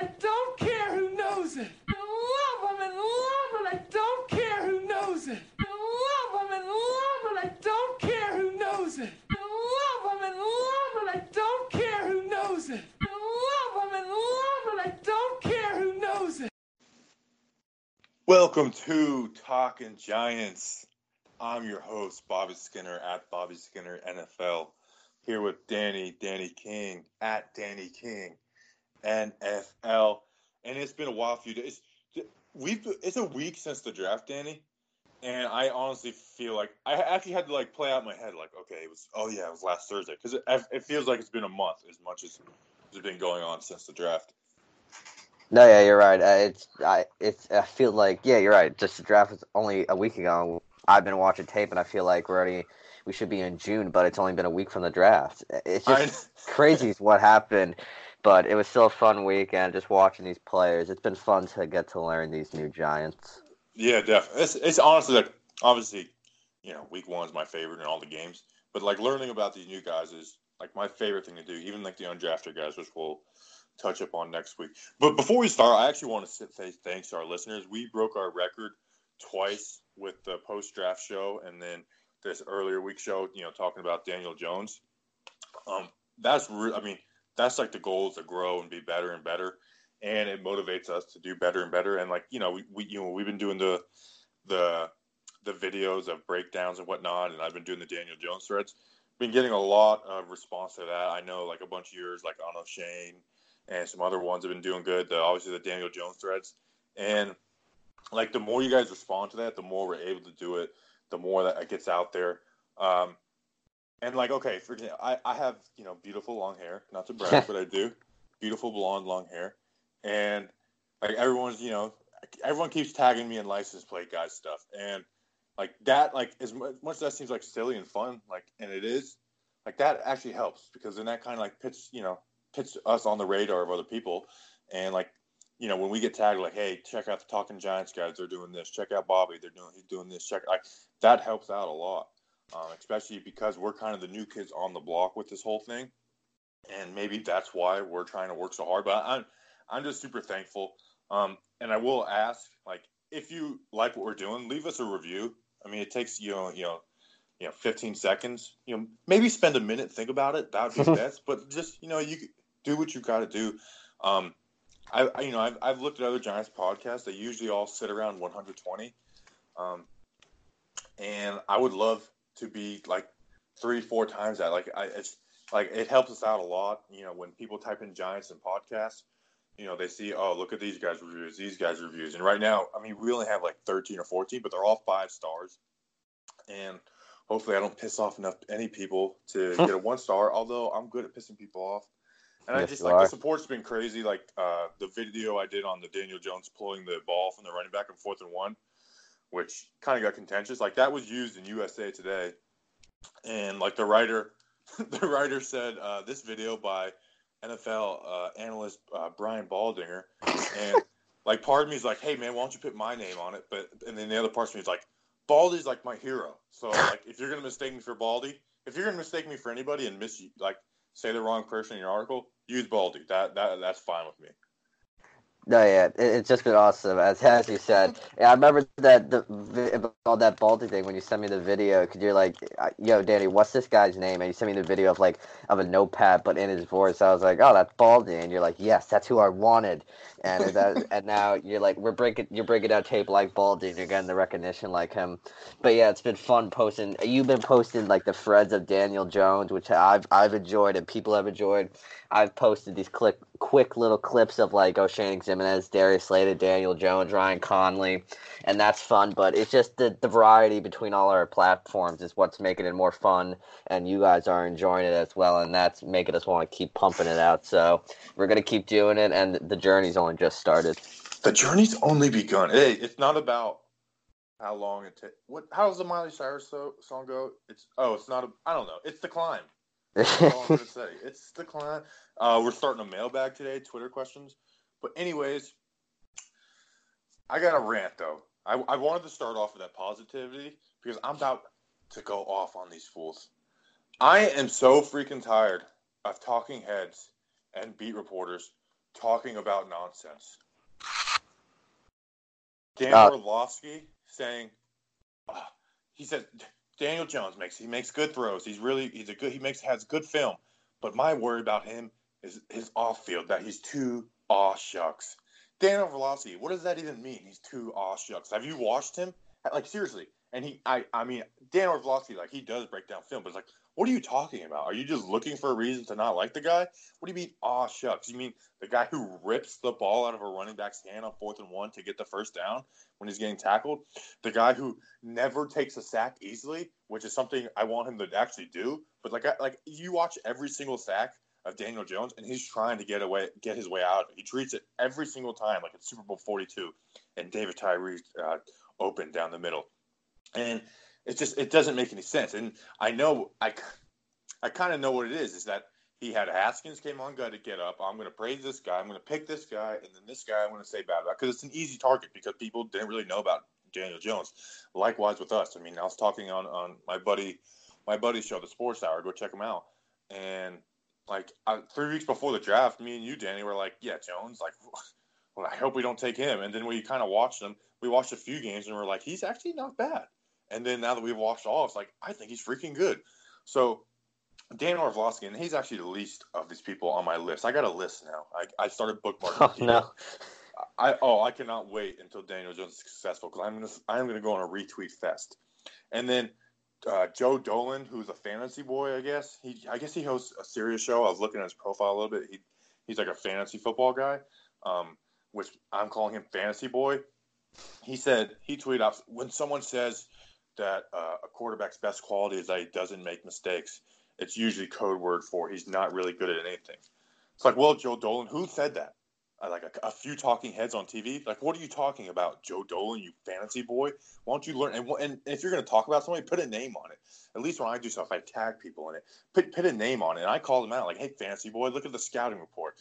I don't care who knows it. I love him and love it. I don't care who knows it. I love him and love it. I don't care who knows it. I love him and love it. I don't care who knows it. I love him and love it. I don't care who knows it. Welcome to Talking Giants. I'm your host, Bobby Skinner at Bobby Skinner NFL. Here with Danny, Danny King at Danny King NFL. And it's been a while for you days. We've it's a week since the draft, Danny. And I honestly feel like I actually had to like play out my head, like, okay, it was oh yeah, it was last Thursday because it, it feels like it's been a month as much as has been going on since the draft. No, yeah, you're right. Uh, it's I it's I feel like yeah, you're right. Just the draft was only a week ago. I've been watching tape, and I feel like we're already we should be in June, but it's only been a week from the draft. It's just crazy what happened, but it was still a fun weekend just watching these players. It's been fun to get to learn these new Giants. Yeah, definitely. It's, it's honestly like obviously, you know, week one is my favorite in all the games, but like learning about these new guys is like my favorite thing to do. Even like the undrafted guys, which we'll touch up on next week. But before we start, I actually want to say thanks to our listeners. We broke our record twice with the post draft show and then this earlier week show, you know, talking about Daniel Jones. Um, that's re- I mean, that's like the goal is to grow and be better and better, and it motivates us to do better and better. And like you know, we, we you know we've been doing the the the videos of breakdowns and whatnot, and I've been doing the Daniel Jones threads. Been getting a lot of response to that. I know like a bunch of yours, like Ono Shane and some other ones have been doing good. The, obviously the Daniel Jones threads, and like the more you guys respond to that, the more we're able to do it. The more that it gets out there. Um, and like, okay, for example, I, I have you know beautiful long hair. Not to brag, but I do. Beautiful blonde long hair, and like everyone's you know everyone keeps tagging me in license plate guys stuff, and like that like as much as that seems like silly and fun, like and it is, like that actually helps because then that kind of like puts you know puts us on the radar of other people, and like you know, when we get tagged, like, hey, check out the Talking Giants guys, they're doing this. Check out Bobby, they're doing he's doing this. Check like that helps out a lot, um, especially because we're kind of the new kids on the block with this whole thing, and maybe that's why we're trying to work so hard. But I'm I'm just super thankful, um, and I will ask, like, if you like what we're doing, leave us a review. I mean, it takes you know you know you know 15 seconds. You know, maybe spend a minute, think about it. That would be best. But just you know, you do what you got to do. Um, I, I, you know I've, I've looked at other Giants podcasts. They usually all sit around 120, um, and I would love to be like three, four times that. Like I, it's like it helps us out a lot. You know, when people type in Giants and podcasts, you know they see, oh, look at these guys' reviews, these guys' reviews, and right now, I mean, we only have like 13 or 14, but they're all five stars, and hopefully, I don't piss off enough any people to get a one star. Although I'm good at pissing people off. And yes, I just like are. the support's been crazy. Like uh, the video I did on the Daniel Jones pulling the ball from the running back in fourth and one, which kind of got contentious. Like that was used in USA Today, and like the writer, the writer said uh, this video by NFL uh, analyst uh, Brian Baldinger, and like part of me is like, hey man, why don't you put my name on it? But and then the other part of me is like, Baldy's like my hero. So like if you're gonna mistake me for Baldy, if you're gonna mistake me for anybody and miss like say the wrong person in your article, use Baldy. That that that's fine with me. No, yeah, it's just been awesome. As as you said, yeah, I remember that the all that Baldy thing when you sent me the video. Cause you're like, "Yo, Danny, what's this guy's name?" And you sent me the video of like of a notepad, but in his voice, I was like, "Oh, that's Baldy," and you're like, "Yes, that's who I wanted." And that, and now you're like, we're breaking, you're breaking out tape like Baldy, and you're getting the recognition like him. But yeah, it's been fun posting. You've been posting like the threads of Daniel Jones, which I've I've enjoyed and people have enjoyed. I've posted these quick, quick little clips of like Oshane Ximines, Darius Slayton, Daniel Jones, Ryan Connelly, and that's fun. But it's just the, the variety between all our platforms is what's making it more fun, and you guys are enjoying it as well, and that's making us want to keep pumping it out. So we're gonna keep doing it, and the journey's only just started. The journey's only begun. Hey, it's not about how long it takes. What? How does the Miley Cyrus so, song go? It's oh, it's not. I don't know. It's the climb. That's all I'm gonna say. It's the client. Uh, we're starting a mailbag today, Twitter questions. But anyways, I got a rant though. I, I wanted to start off with that positivity because I'm about to go off on these fools. I am so freaking tired of talking heads and beat reporters talking about nonsense. Dan uh, Orlovsky saying, uh, he said Daniel Jones makes he makes good throws. He's really he's a good he makes has good film. But my worry about him is his off field that he's too aw shucks. Dan Orlovsky, what does that even mean? He's too aw shucks. Have you watched him? Like seriously, and he, I, I mean, Dan Orlovsky, like he does break down film, but it's like, what are you talking about? Are you just looking for a reason to not like the guy? What do you mean, aw shucks? You mean the guy who rips the ball out of a running back's hand on fourth and one to get the first down when he's getting tackled? The guy who never takes a sack easily, which is something I want him to actually do. But like, I, like you watch every single sack of Daniel Jones, and he's trying to get away, get his way out. He treats it every single time like it's Super Bowl Forty Two, and David Tyree uh, open down the middle and it just it doesn't make any sense. And I know I, I kind of know what it is. Is that he had Haskins came on good to get up. I'm going to praise this guy. I'm going to pick this guy, and then this guy I'm going to say bad about because it's an easy target because people didn't really know about Daniel Jones. Likewise with us. I mean, I was talking on on my buddy my buddy's show, the Sports Hour. Go check him out. And like three weeks before the draft, me and you, Danny, were like, "Yeah, Jones. Like, well, I hope we don't take him." And then we kind of watched him. We watched a few games, and we're like, "He's actually not bad." And then now that we've watched all, it's like I think he's freaking good. So Dan Orlovsky, and he's actually the least of these people on my list. I got a list now. I, I started bookmarking. Oh, no. I oh I cannot wait until Daniel Jones is successful because I'm gonna I'm gonna go on a retweet fest, and then uh, Joe Dolan, who's a fantasy boy, I guess he I guess he hosts a Sirius show. I was looking at his profile a little bit. He he's like a fantasy football guy, um, which I'm calling him fantasy boy. He said he tweeted out when someone says that uh, a quarterback's best quality is that he doesn't make mistakes. It's usually code word for he's not really good at anything. It's like, well, Joe Dolan, who said that? Uh, like a, a, few talking heads on TV. Like, what are you talking about, Joe Dolan? You fantasy boy. Why don't you learn? And, and if you're going to talk about somebody, put a name on it. At least when I do stuff, I tag people in it. Put put a name on it, and I call them out. Like, hey, fantasy boy, look at the scouting report.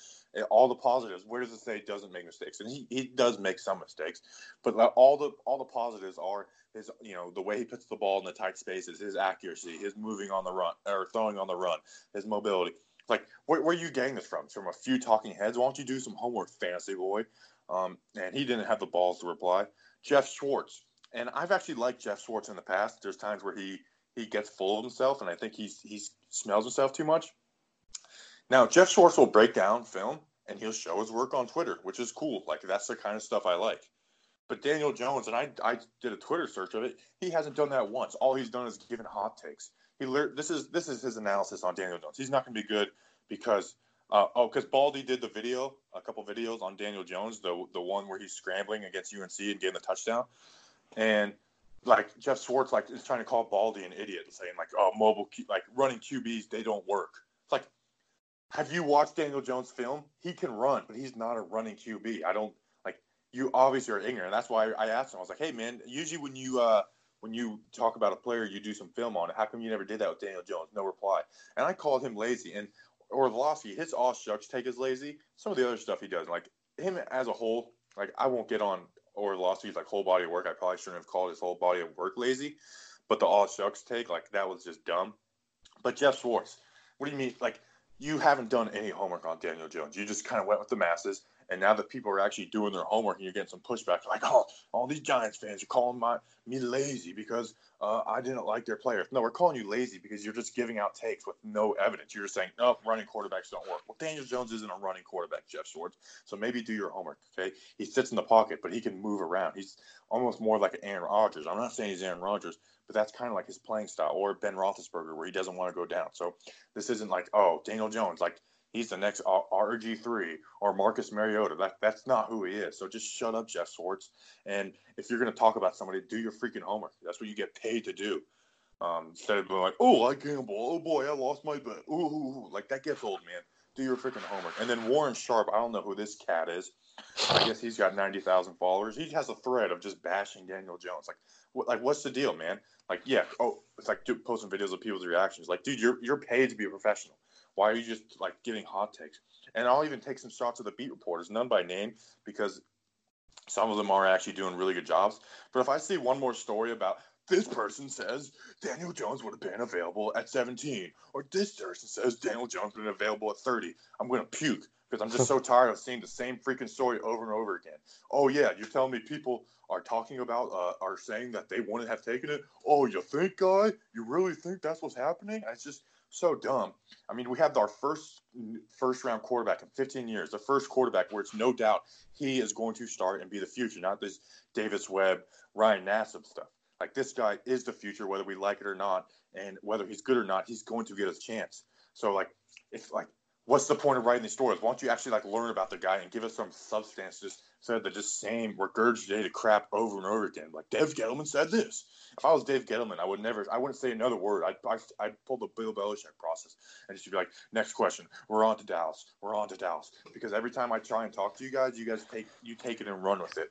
All the positives. Where does it say doesn't make mistakes? And he, he does make some mistakes, but all the all the positives are his you know the way he puts the ball in the tight spaces, his accuracy, his moving on the run or throwing on the run, his mobility. Like where, where are you getting this from? It's from a few talking heads. Why don't you do some homework, fantasy boy? Um, and he didn't have the balls to reply. Jeff Schwartz, and I've actually liked Jeff Schwartz in the past. There's times where he he gets full of himself, and I think he's he smells himself too much. Now Jeff Schwartz will break down film and he'll show his work on Twitter, which is cool. Like that's the kind of stuff I like. But Daniel Jones, and I, I did a Twitter search of it. He hasn't done that once. All he's done is given hot takes. He this is this is his analysis on Daniel Jones. He's not going to be good because uh, oh, because Baldy did the video, a couple videos on Daniel Jones, the the one where he's scrambling against UNC and getting the touchdown, and like Jeff Schwartz like is trying to call Baldy an idiot and saying like oh mobile like running QBs they don't work. It's like have you watched Daniel Jones film? He can run, but he's not a running QB. I don't like you obviously are ignorant. That's why I asked him. I was like, "Hey, man, usually when you uh, when you talk about a player, you do some film on it. How come you never did that with Daniel Jones?" No reply. And I called him lazy. And Orlovsky, his all shucks take is lazy. Some of the other stuff he does, like him as a whole, like I won't get on Orlovsky's like whole body of work. I probably shouldn't have called his whole body of work lazy, but the all shucks take, like that was just dumb. But Jeff Schwartz, what do you mean? Like you haven't done any homework on Daniel Jones. You just kind of went with the masses. And now that people are actually doing their homework and you're getting some pushback, like, oh, all these Giants fans are calling my me lazy because uh, I didn't like their players. No, we're calling you lazy because you're just giving out takes with no evidence. You're just saying, no, running quarterbacks don't work. Well, Daniel Jones isn't a running quarterback, Jeff Schwartz. So maybe do your homework, okay? He sits in the pocket, but he can move around. He's almost more like an Aaron Rodgers. I'm not saying he's Aaron Rodgers, but that's kind of like his playing style, or Ben Roethlisberger, where he doesn't want to go down. So this isn't like, oh, Daniel Jones, like – he's the next RG3 or Marcus Mariota. That that's not who he is. So just shut up, Jeff Schwartz. And if you're going to talk about somebody, do your freaking homework. That's what you get paid to do. Um, instead of being like, oh, I gamble. Oh boy, I lost my bet. Ooh, like that gets old, man. Do your freaking homework. And then Warren Sharp, I don't know who this cat is. I guess he's got ninety thousand followers. He has a thread of just bashing Daniel Jones. Like, like what's the deal, man? Like, yeah, oh, it's like dude, posting videos of people's reactions. Like, dude, you're you're paid to be a professional. Why are you just like giving hot takes? And I'll even take some shots of the beat reporters, none by name, because some of them are actually doing really good jobs. But if I see one more story about this person says Daniel Jones would have been available at 17, or this person says Daniel Jones would have been available at 30, I'm going to puke because I'm just so tired of seeing the same freaking story over and over again. Oh yeah, you're telling me people are talking about uh, are saying that they wouldn't have taken it. Oh, you think, guy? You really think that's what's happening? It's just so dumb. I mean, we have our first first round quarterback in 15 years, the first quarterback where it's no doubt he is going to start and be the future, not this Davis Webb, Ryan Nassib stuff. Like this guy is the future, whether we like it or not, and whether he's good or not, he's going to get his chance. So like, if like, what's the point of writing these stories? Why don't you actually like learn about the guy and give us some substance? Just said the just same regurgitated crap over and over again. Like Dave Gettleman said this. If I was Dave Gettleman, I would never, I wouldn't say another word. I'd, I'd, I'd pull the Bill Belichick process and just be like, next question. We're on to Dallas. We're on to Dallas. Because every time I try and talk to you guys, you guys take, you take it and run with it.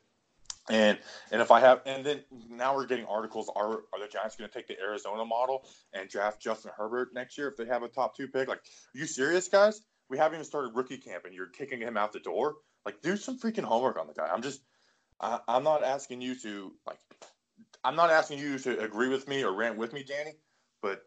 And and if I have and then now we're getting articles are are the Giants going to take the Arizona model and draft Justin Herbert next year if they have a top two pick? Like, are you serious, guys? We haven't even started rookie camp and you're kicking him out the door. Like, do some freaking homework on the guy. I'm just, I, I'm not asking you to like, I'm not asking you to agree with me or rant with me, Danny, but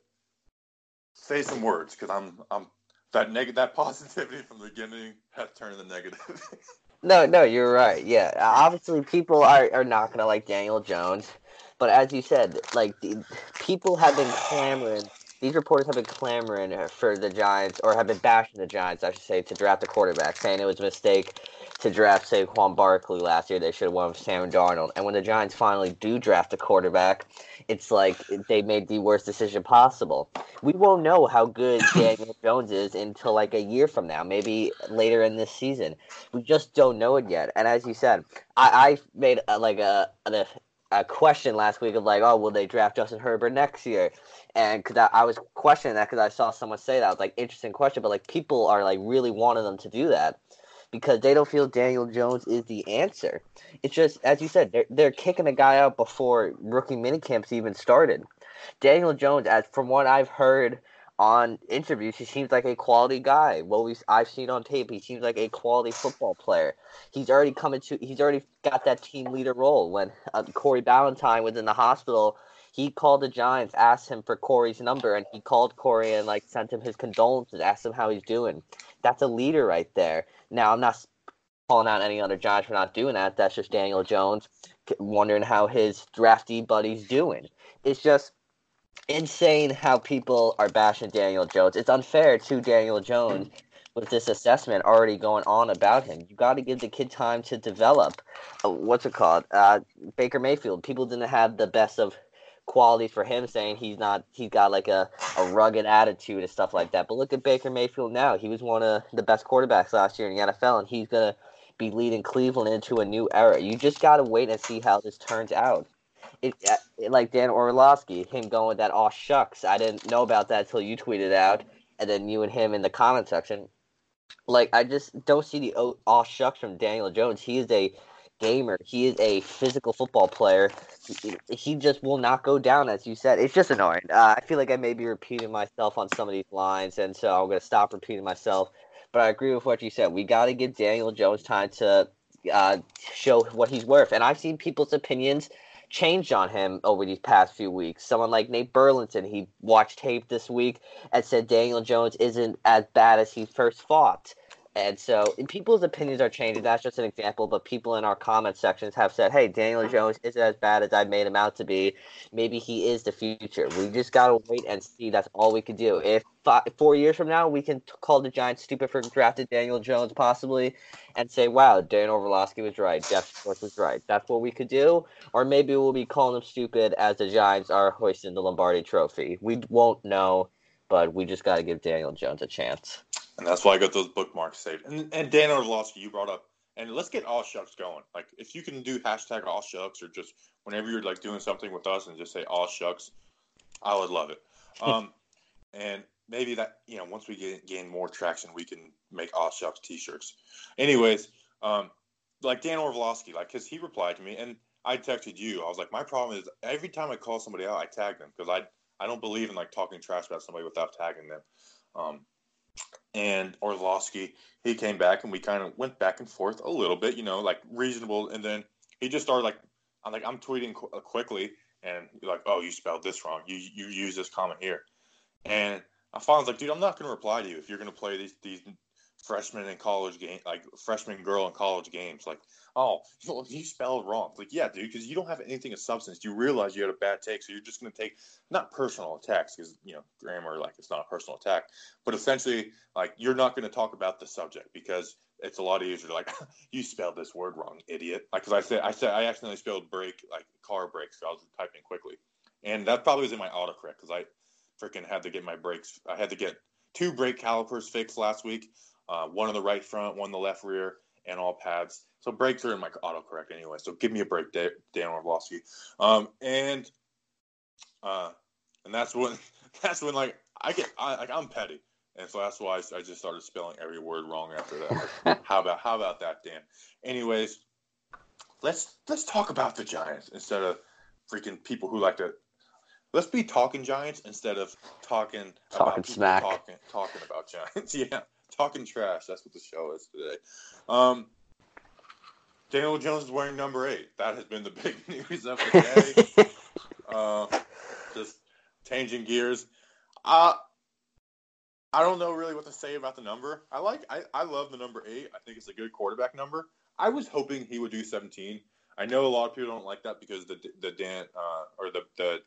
say some words because I'm I'm that negative that positivity from the beginning has turned the negative. No, no, you're right. Yeah, obviously people are, are not gonna like Daniel Jones, but as you said, like the, people have been clamoring. These reporters have been clamoring for the Giants, or have been bashing the Giants, I should say, to draft a quarterback, saying it was a mistake to draft Saquon Barkley last year. They should have won with Sam Darnold. And when the Giants finally do draft a quarterback, it's like they made the worst decision possible. We won't know how good Daniel Jones is until like a year from now, maybe later in this season. We just don't know it yet. And as you said, I, I made a, like a, a a question last week of like, oh, will they draft Justin Herbert next year? And because I, I, was questioning that because I saw someone say that, I was like, interesting question, but like people are like really wanting them to do that because they don't feel Daniel Jones is the answer. It's just as you said, they're they're kicking a guy out before rookie minicamps even started. Daniel Jones, as from what I've heard on interviews, he seems like a quality guy. What we I've seen on tape, he seems like a quality football player. He's already coming to. He's already got that team leader role. When uh, Corey Ballentine was in the hospital, he called the Giants, asked him for Corey's number, and he called Corey and like sent him his condolences, asked him how he's doing. That's a leader right there. Now, I'm not calling out any other Giants for not doing that. That's just Daniel Jones wondering how his drafty buddy's doing. It's just insane how people are bashing Daniel Jones. It's unfair to Daniel Jones with this assessment already going on about him. You got to give the kid time to develop. Uh, what's it called? Uh, Baker Mayfield. People didn't have the best of qualities for him, saying he's not he's got like a, a rugged attitude and stuff like that. But look at Baker Mayfield now. He was one of the best quarterbacks last year in the NFL, and he's gonna be leading Cleveland into a new era. You just gotta wait and see how this turns out. It, uh, it like Dan Orlovsky, him going with that "oh shucks," I didn't know about that until you tweeted out, and then you and him in the comment section. Like I just don't see the "oh, oh shucks" from Daniel Jones. He is a gamer. He is a physical football player. He just will not go down, as you said. It's just annoying. Uh, I feel like I may be repeating myself on some of these lines, and so I'm going to stop repeating myself. But I agree with what you said. We got to give Daniel Jones time to uh, show what he's worth. And I've seen people's opinions change on him over these past few weeks. Someone like Nate Burleson, he watched tape this week and said Daniel Jones isn't as bad as he first thought. And so people's opinions are changing. That's just an example, but people in our comment sections have said, hey, Daniel uh-huh. Jones isn't as bad as I made him out to be. Maybe he is the future. We just got to wait and see. That's all we can do. If five, four years from now, we can t- call the Giants stupid for drafting Daniel Jones possibly and say, wow, Dan Orlovsky was right. Jeff Schwartz was right. That's what we could do. Or maybe we'll be calling them stupid as the Giants are hoisting the Lombardi trophy. We won't know, but we just got to give Daniel Jones a chance and that's why I got those bookmarks saved. And and Dan Orlovsky, you brought up, and let's get all shucks going. Like if you can do hashtag all shucks or just whenever you're like doing something with us and just say all shucks, I would love it. Um, and maybe that you know once we get gain more traction, we can make all shucks t-shirts. Anyways, um, like Dan Orlovsky, like because he replied to me and I texted you. I was like, my problem is every time I call somebody out, I tag them because I I don't believe in like talking trash about somebody without tagging them. Um, and Orlovsky, he came back and we kind of went back and forth a little bit, you know, like reasonable. And then he just started like, I'm like, I'm tweeting qu- uh, quickly, and like, oh, you spelled this wrong. You you use this comment here, and I finally was like, dude, I'm not going to reply to you if you're going to play these these freshmen in college game, like freshman girl in college games, like, oh, you spelled wrong. Like, yeah, dude, because you don't have anything of substance. You realize you had a bad take, so you're just going to take not personal attacks because you know grammar, like it's not a personal attack, but essentially, like you're not going to talk about the subject because it's a lot easier like you spelled this word wrong, idiot. Like, because I said I said I accidentally spelled brake like car brakes. So I was typing quickly, and that probably was in my autocorrect because I freaking had to get my brakes. I had to get two brake calipers fixed last week uh, one on the right front, one on the left rear, and all pads. So are in my autocorrect anyway. So give me a break, Dan Orlovsky. Um, and uh, and that's when that's when like I get I, like I'm petty, and so that's why I, I just started spelling every word wrong after that. how about how about that, Dan? Anyways, let's let's talk about the Giants instead of freaking people who like to. Let's be talking Giants instead of talking Talking about smack. talking talking about Giants. yeah talking trash. That's what the show is today. Um, Daniel Jones is wearing number eight. That has been the big news of the day. uh, just changing gears. Uh, I don't know really what to say about the number. I like, I, I love the number eight. I think it's a good quarterback number. I was hoping he would do 17. I know a lot of people don't like that because the the Dan uh, or the the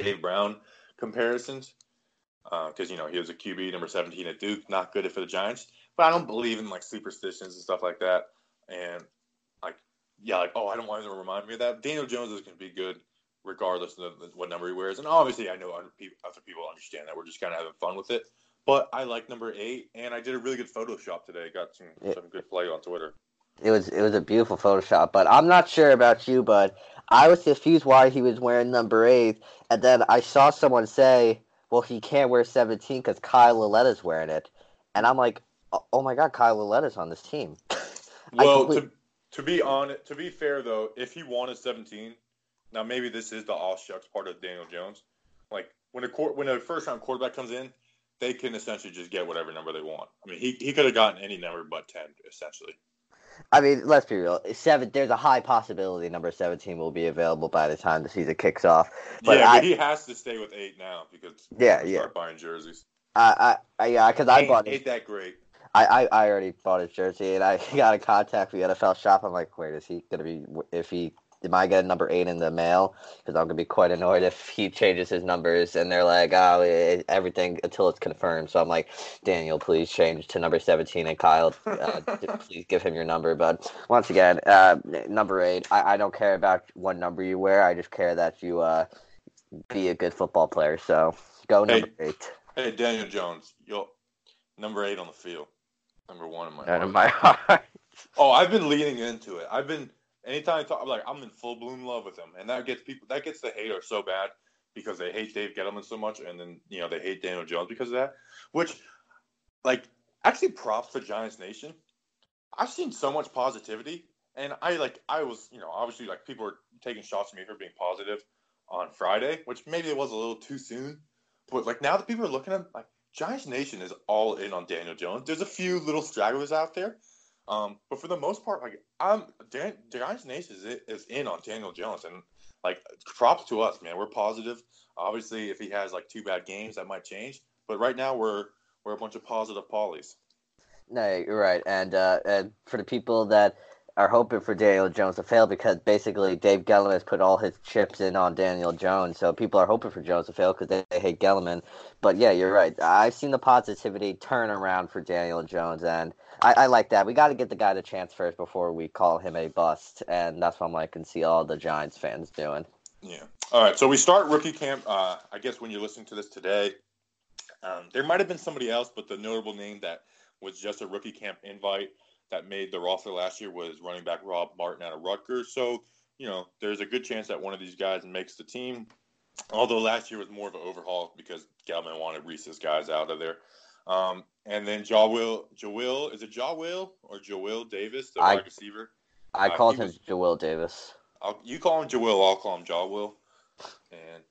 Dave Brown comparisons because uh, you know he was a QB number 17 at Duke, not good for the Giants. But I don't believe in like superstitions and stuff like that. And like, yeah, like oh, I don't want to remind me of that. Daniel Jones is going to be good regardless of what number he wears. And obviously, I know other people, other people understand that. We're just kind of having fun with it. But I like number eight, and I did a really good Photoshop today. Got some Yeah. some good play on Twitter. It was it was a beautiful Photoshop, but I'm not sure about you, but I was confused why he was wearing number eight, and then I saw someone say, "Well, he can't wear 17 because Kyle Lauletta's wearing it," and I'm like, "Oh oh my God, Kyle Lauletta's on this team." Well, complete- to to be on to be fair though, if he wanted 17, now maybe this is the all shucks part of Daniel Jones. Like when a quar- when a first round quarterback comes in, they can essentially just get whatever number they want. I mean, he he could have gotten any number but 10 essentially. I mean, let's be real. Seven, there's a high possibility number 17 will be available by the time the season kicks off. But yeah, I- but he has to stay with eight now because Yeah, yeah. start buying jerseys. I, I, I yeah, because I bought his, ain't that great. I, I, I already bought his jersey, and I got in contact with the NFL shop. I'm like, wait, is he gonna be? If he, am I getting number eight in the mail? Because I'm gonna be quite annoyed if he changes his numbers, and they're like, oh, it, everything until it's confirmed. So I'm like, Daniel, please change to number 17, and Kyle, uh, please give him your number. But once again, uh, number eight, I, I don't care about what number you wear. I just care that you uh, be a good football player. So go Hey. number eight. Hey, Daniel Jones, yo, number eight on the field, number one in my Out of my heart. Oh, I've been leaning into it. I've been anytime I talk, I'm like I'm in full bloom love with him, and that gets people that gets the haters so bad because they hate Dave Gettleman so much, and then you know they hate Daniel Jones because of that. Which, like, actually, props to Giants Nation. I've seen so much positivity, and I like I was you know obviously like people were taking shots at me for being positive on Friday, which maybe it was a little too soon, but like now that people are looking at like Giants Nation is all in on Daniel Jones. There's a few little stragglers out there. Um, but for the most part, like I'm, Dan, Giants Nation is, is in on Daniel Jones, and like props to us, man. We're positive. Obviously, if he has like two bad games, that might change. But right now, we're we're a bunch of positive pollies. No, you're right. And uh, and for the people that are hoping for Daniel Jones to fail, because basically Dave Gettleman has put all his chips in on Daniel Jones, so people are hoping for Jones to fail because they, they hate Gettleman. But yeah, you're right. I've seen the positivity turn around for Daniel Jones, and I, I like that. We got to get the guy the chance first before we call him a bust, and that's what I'm like and see all the Giants fans doing. Yeah. All right. So we start rookie camp. Uh, I guess when you're listening to this today, um, there might have been somebody else, but the notable name that was just a rookie camp invite that made the roster last year was running back Rob Martin out of Rutgers. So you know, there's a good chance that one of these guys makes the team. Although last year was more of an overhaul because Gelman wanted Reese's guys out of there. Um, and then Jawill, Jawill, is it Jawill or Joel Davis, the I- wide receiver? I Uh, called him was- Joel Davis. I'll, you call him Jawill, I'll call him Jaw Will. And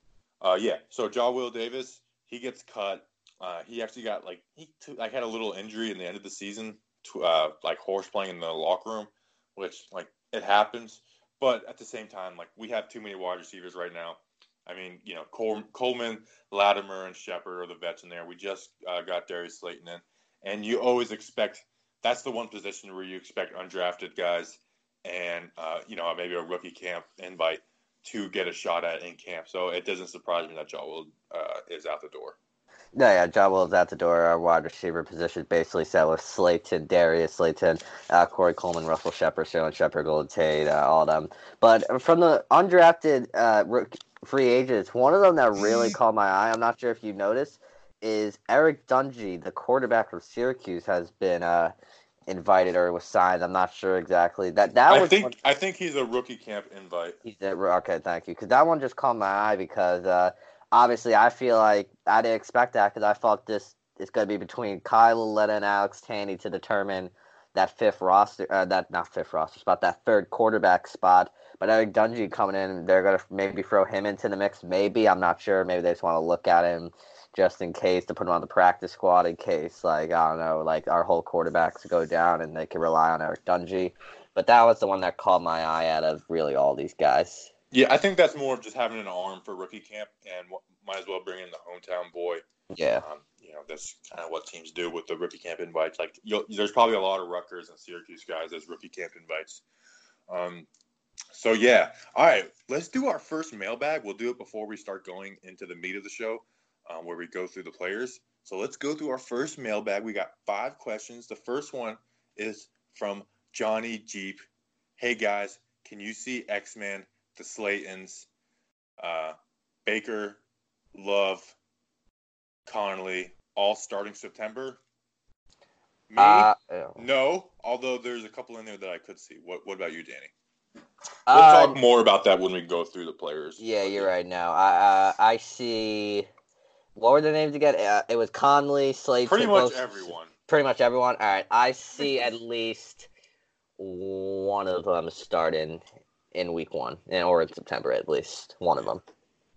uh, yeah, so Jaw Will Davis, he gets cut. Uh, he actually got like he t- like had a little injury in the end of the season, to, uh, like horse playing in the locker room, which like it happens. But at the same time, like we have too many wide receivers right now. I mean, you know, Col- Coleman, Latimer, and Shepard are the vets in there. We just uh, got Darius Slayton in, and you always expect that's the one position where you expect undrafted guys and uh, you know maybe a rookie camp invite to get a shot at in camp. So it doesn't surprise me that John uh, is out the door. No, yeah, John Will's out the door. Our wide receiver position basically set with Slayton, Darius Slayton, uh, Corey Coleman, Russell Shepard, Sterling Shepard, Golden Tate, uh, all of them. But from the undrafted uh, free agents, one of them that really caught my eye, I'm not sure if you noticed, is Eric Dungey, the quarterback from Syracuse, has been uh, invited or was signed. I'm not sure exactly. That that I was think one- I think he's a rookie camp invite. He's at, okay, thank you. Because that one just caught my eye because uh, obviously I feel like I didn't expect that because I thought this is going to be between Kyle Lauletta and Alex Tanney to determine that fifth roster, uh, that not fifth roster spot, that third quarterback spot. But Eric Dungey coming in, they're going to maybe throw him into the mix. Maybe I'm not sure. Maybe they just want to look at him just in case to put him on the practice squad in case like I don't know, like our whole quarterbacks go down and they can rely on Eric Dungey. But that was the one that caught my eye out of really all these guys. Yeah, I think that's more of just having an arm for rookie camp, and might as well bring in the hometown boy. Yeah. Um, you know, that's kind of what teams do with the rookie camp invites. Like, you'll, there's probably a lot of Rutgers and Syracuse guys as rookie camp invites. Um, so yeah, all right, let's do our first mailbag. We'll do it before we start going into the meat of the show, um, where we go through the players. So let's go through our first mailbag. We got five questions. The first one is from Johnny Jeep. Hey guys, can you see X Men, the Slaytons, uh, Baker, Love, Connelly, all starting September? Me? Uh, no, although there's a couple in there that I could see. What What about you, Danny? We'll Uh, talk more about that when we go through the players. yeah, you're right. Now I uh, I see. What were the names again? Uh, it was Conley, Slade. Pretty much both- everyone. Pretty much everyone. All right, I see at least one of them starting in week one, and- or in September at least one of them.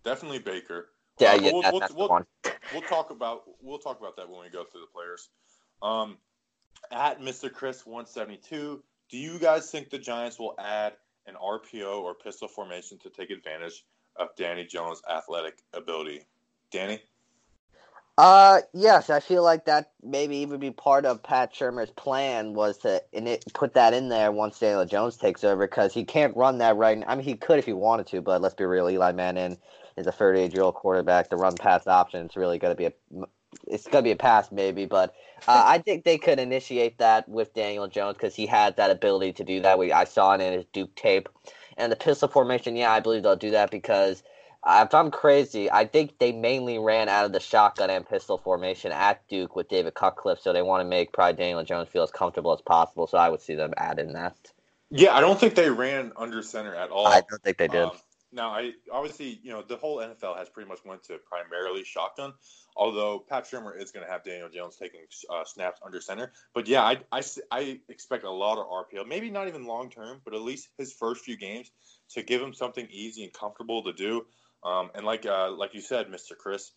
Definitely Baker. Yeah, Uh, yeah, we'll- that- we'll- that's we'll- the one. We'll talk about we'll talk about that when we go through the players. Um, at Mr. Chris 172, do you guys think the Giants will add an RPO or pistol formation to take advantage of Danny Jones' athletic ability? Danny? Uh, yes, I feel like that maybe even be part of Pat Shurmur's plan was to in it, put that in there once Daniel Jones takes over because he can't run that right. I mean, he could if he wanted to, but let's be real, Eli Manning is a 38 year old quarterback. The run pass option is really going to be a it's going to be a pass maybe, but uh, I think they could initiate that with Daniel Jones because he has that ability to do that. We I saw it in his Duke tape, and the pistol formation. Yeah, I believe they'll do that because. If I'm crazy, I think they mainly ran out of the shotgun and pistol formation at Duke with David Cutcliffe, so they want to make probably Daniel Jones feel as comfortable as possible. So I would see them add in that. Yeah, I don't think they ran under center at all. I don't think they did. Um, now, I obviously, you know, the whole NFL has pretty much went to primarily shotgun. Although Pat Shurmur is going to have Daniel Jones taking uh, snaps under center, but yeah, I, I, I expect a lot of RPO. Maybe not even long term, but at least his first few games to give him something easy and comfortable to do. Um, and like uh, like you said, Mister Chris,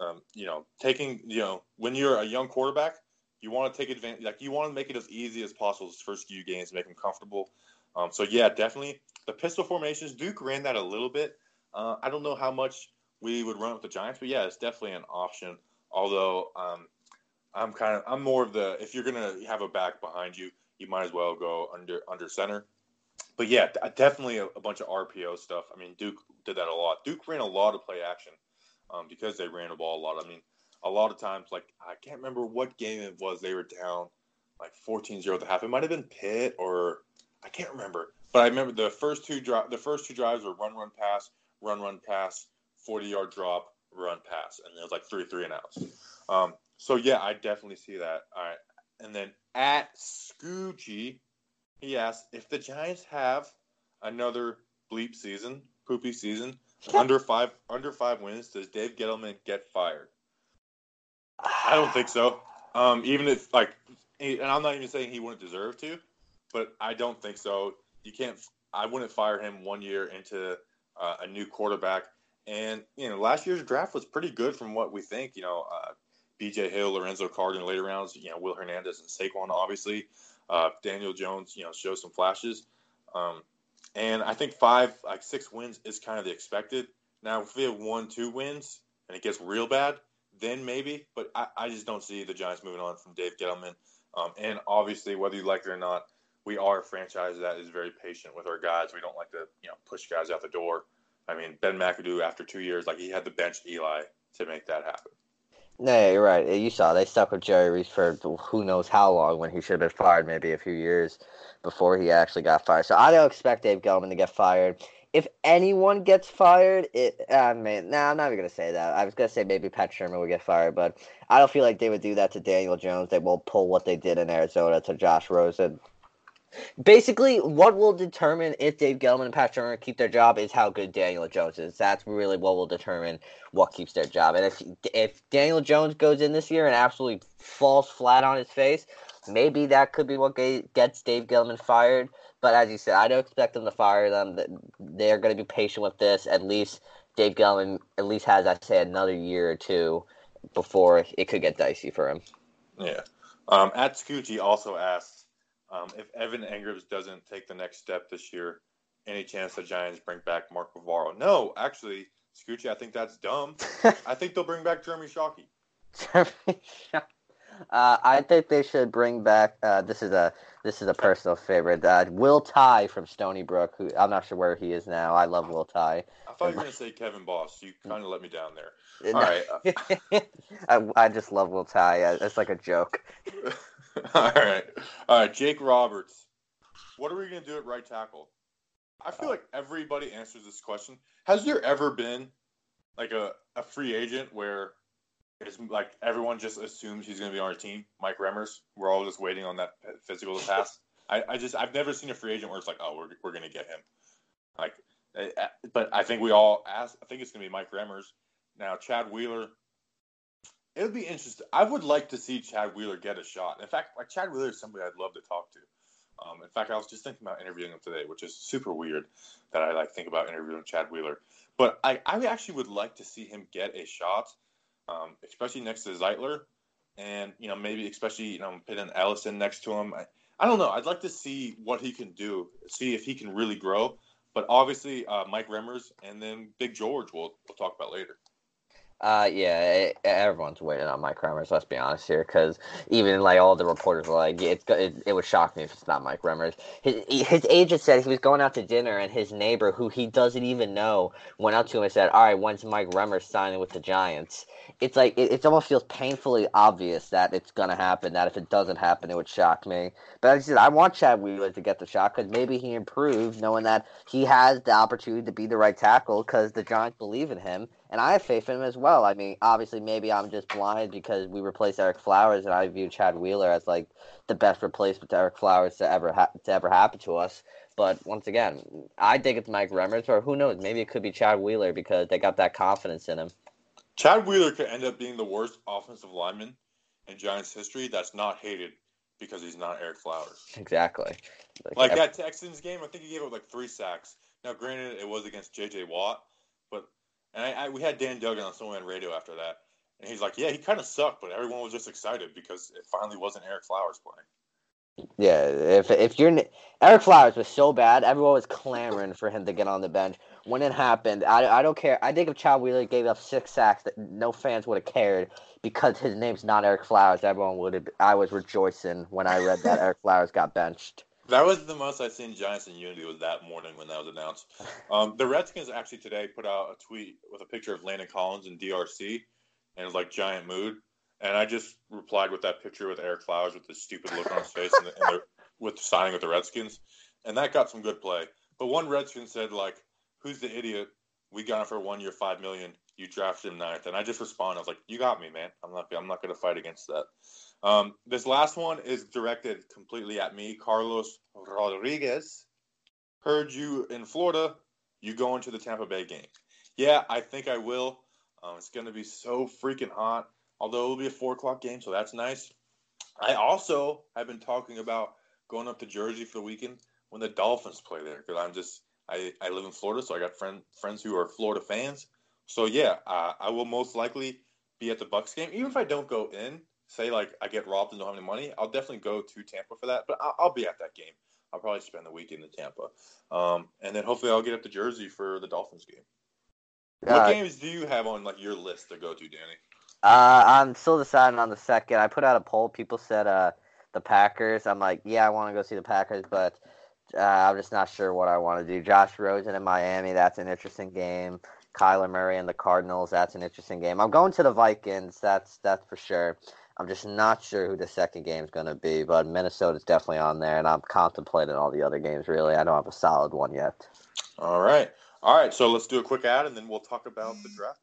um, you know, taking you know when you're a young quarterback, you want to take advantage. Like you want to make it as easy as possible his first few games, make him comfortable. Um, so yeah, definitely the pistol formations. Duke ran that a little bit. Uh, I don't know how much we would run with the Giants, but yeah, it's definitely an option. Although um, I'm kind of I'm more of the if you're gonna have a back behind you, you might as well go under under center. But yeah, definitely a, a bunch of RPO stuff. I mean, Duke did that a lot. Duke ran a lot of play action um, because they ran the ball a lot. I mean, a lot of times, like I can't remember what game it was. They were down like 14-0 at the half. It might have been Pitt or I can't remember. But I remember the first two drive the first two drives were run run pass, run run pass, 40 yard drop, run pass, and it was like three three and outs. Um, so yeah, I definitely see that. All right, and then at Scoochie, he asked if the Giants have another bleep season, poopy season, under five under five wins. Does Dave Gettleman get fired? I don't think so. Um, even if like, and I'm not even saying he wouldn't deserve to, but I don't think so. You can't. I wouldn't fire him one year into uh, a new quarterback. And you know, last year's draft was pretty good from what we think. You know, uh, B.J. Hill, Lorenzo Carter in later rounds. You know, Will Hernandez and Saquon, obviously. Uh, Daniel Jones, you know, shows some flashes. Um, and I think five, like six wins is kind of the expected. Now, if we have one, two wins, and it gets real bad, then maybe. But I, I just don't see the Giants moving on from Dave Gettleman. Um, and obviously, whether you like it or not, we are a franchise that is very patient with our guys. We don't like to you know push guys out the door. I mean, Ben McAdoo after two years, like he had to bench Eli to make that happen. No, you're right. You saw they stuck with Jerry Reese for who knows how long when he should have been fired maybe a few years before he actually got fired. So I don't expect Dave Gettleman to get fired. If anyone gets fired, it uh, I mean, nah, I'm not even gonna say that. I was gonna say maybe Pat Shurmur would get fired, but I don't feel like they would do that to Daniel Jones. They won't pull what they did in Arizona to Josh Rosen. Basically, what will determine if Dave Gettleman and Pat Shurmur keep their job is how good Daniel Jones is. That's really what will determine what keeps their job. And if if Daniel Jones goes in this year and absolutely falls flat on his face, maybe that could be what gets Dave Gettleman fired. But as you said, I don't expect them to fire them. They're going to be patient with this. At least Dave Gettleman at least has, I say, another year or two before it could get dicey for him. Yeah. Um, at Scoochie also asked um, if Evan Engrams doesn't take the next step this year, any chance the Giants bring back Mark Bavaro? No, actually, Scoochie, I think that's dumb. I think they'll bring back Jeremy Shockey. Jeremy Shockey. Uh, I think they should bring back. Uh, this is a this is a personal favorite. Uh, Will Tye from Stony Brook. Who I'm not sure where he is now. I love Will Tye. I thought you were gonna say Kevin Boss. You kind of let me down there. All right. I, I just love Will Tye. It's like a joke. All right. All right. Jake Roberts. What are we gonna do at right tackle? I feel like everybody answers this question. Has there ever been like a, a free agent where it's like everyone just assumes he's going to be on our team. Mike Remmers, we're all just waiting on that physical to pass. I, I just I've never seen a free agent where it's like, oh, we're we're going to get him. Like, eh, eh, but I think we all ask. I think it's going to be Mike Remmers. Now, Chad Wheeler. It would be interesting. I would like to see Chad Wheeler get a shot. In fact, like Chad Wheeler is somebody I'd love to talk to. Um, in fact, I was just thinking about interviewing him today, which is super weird that I like think about interviewing Chad Wheeler. But I, I actually would like to see him get a shot um, especially next to Zeitler, and you know maybe especially you know pitting Allison next to him. I, I don't know. I'd like to see what he can do, see if he can really grow. But obviously, uh, Mike Remmers and then Big George, we'll we'll talk about later. Uh, yeah, it, everyone's waiting on Mike Remmers. Let's be honest here, because even like all the reporters were like, it, it, it would shock me if it's not Mike Remmers. His his agent said he was going out to dinner, and his neighbor, who he doesn't even know, went up to him and said, "All right, when's Mike Remmers signing with the Giants?" It's like it, it almost feels painfully obvious that it's gonna happen. That if it doesn't happen, it would shock me. But I said, I want Chad Wheeler to get the shot because maybe he improves, knowing that he has the opportunity to be the right tackle because the Giants believe in him and I have faith in him as well. I mean, obviously, maybe I'm just blind because we replaced Ereck Flowers, and I view Chad Wheeler as like the best replacement to Ereck Flowers to ever ha- to ever happen to us. But once again, I think it's Mike Remmers, or who knows? Maybe it could be Chad Wheeler because they got that confidence in him. Chad Wheeler could end up being the worst offensive lineman in Giants history. That's not hated because he's not Ereck Flowers. Exactly. Like, like that Texans game, I think he gave up like three sacks. Now, granted, it was against J.J. Watt, and I, I, we had Dan Duggan on Snowman Radio after that, and he's like, "Yeah, he kind of sucked, but everyone was just excited because it finally wasn't Ereck Flowers playing." Yeah, if if you're Ereck Flowers was so bad, everyone was clamoring for him to get on the bench. When it happened, I, I don't care. I think if Chad Wheeler gave up six sacks, that no fans would have cared because his name's not Ereck Flowers. Everyone would have. I was rejoicing when I read that Ereck Flowers got benched. That was the most I've seen Giants in unity was that morning when that was announced. Um, the Redskins actually today put out a tweet with a picture of Landon Collins and DRC, and it was like giant mood. And I just replied with that picture with Ereck Flowers with the stupid look on his face and, the, and the, with signing with the Redskins, and that got some good play. But one Redskin said like, "Who's the idiot? We got him for one year, five million. You drafted him ninth." And I just responded, I was like, "You got me, man. I'm not. I'm not going to fight against that." Um, this last one is directed completely at me, Carlos Rodriguez. Heard you in Florida. You going to the Tampa Bay game? Yeah, I think I will. Um, it's going to be so freaking hot. Although it'll be a four o'clock game, so that's nice. I also have been talking about going up to Jersey for the weekend when the Dolphins play there because I'm just I, I live in Florida, so I got friend, friends who are Florida fans. So yeah, uh, I will most likely be at the Bucs game, even if I don't go in say like I get robbed and don't have any money, I'll definitely go to Tampa for that. But I'll, I'll be at that game. I'll probably spend the weekend in Tampa, um, and then hopefully I'll get up to Jersey for the Dolphins game. Uh, what games do you have on like your list to go to, Danny? Uh, I'm still deciding on the second. I put out a poll. People said uh, the Packers. I'm like, yeah, I want to go see the Packers, but uh, I'm just not sure what I want to do. Josh Rosen in Miami. That's an interesting game. Kyler Murray and the Cardinals. That's an interesting game. I'm going to the Vikings. That's that's for sure. I'm just not sure who the second game is going to be, but Minnesota's definitely on there, and I'm contemplating all the other games. Really, I don't have a solid one yet. All right, all right. So let's do a quick ad, and then we'll talk about the draft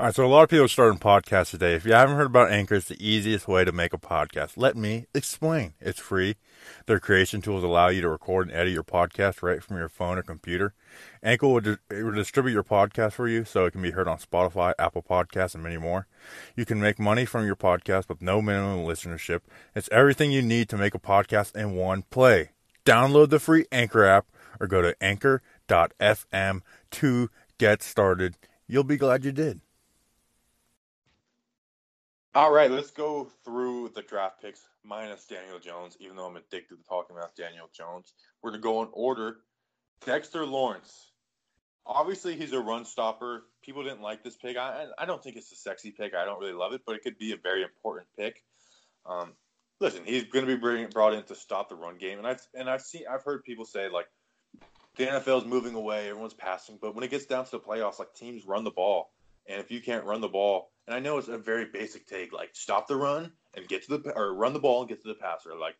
All right, so a lot of people are starting podcasts today. If you haven't heard about Anchor, it's the easiest way to make a podcast. Let me explain. It's free. Their creation tools allow you to record and edit your podcast right from your phone or computer. Anchor will, di- will distribute your podcast for you so it can be heard on Spotify, Apple Podcasts, and many more. You can make money from your podcast with no minimum listenership. It's everything you need to make a podcast in one play. Download the free Anchor app or go to anchor.fm to get started. You'll be glad you did. All right, let's go through the draft picks minus Daniel Jones, even though I'm addicted to talking about Daniel Jones. We're going to go in order. Dexter Lawrence. Obviously, he's a run stopper. People didn't like this pick. I, I don't think it's a sexy pick. I don't really love it, but it could be a very important pick. Um, listen, he's going to be bring, brought in to stop the run game, and I've and I've seen I've heard people say like the NFL is moving away, everyone's passing, but when it gets down to the playoffs, like teams run the ball, and if you can't run the ball, and I know it's a very basic take, like stop the run and get to the or run the ball and get to the passer. Like,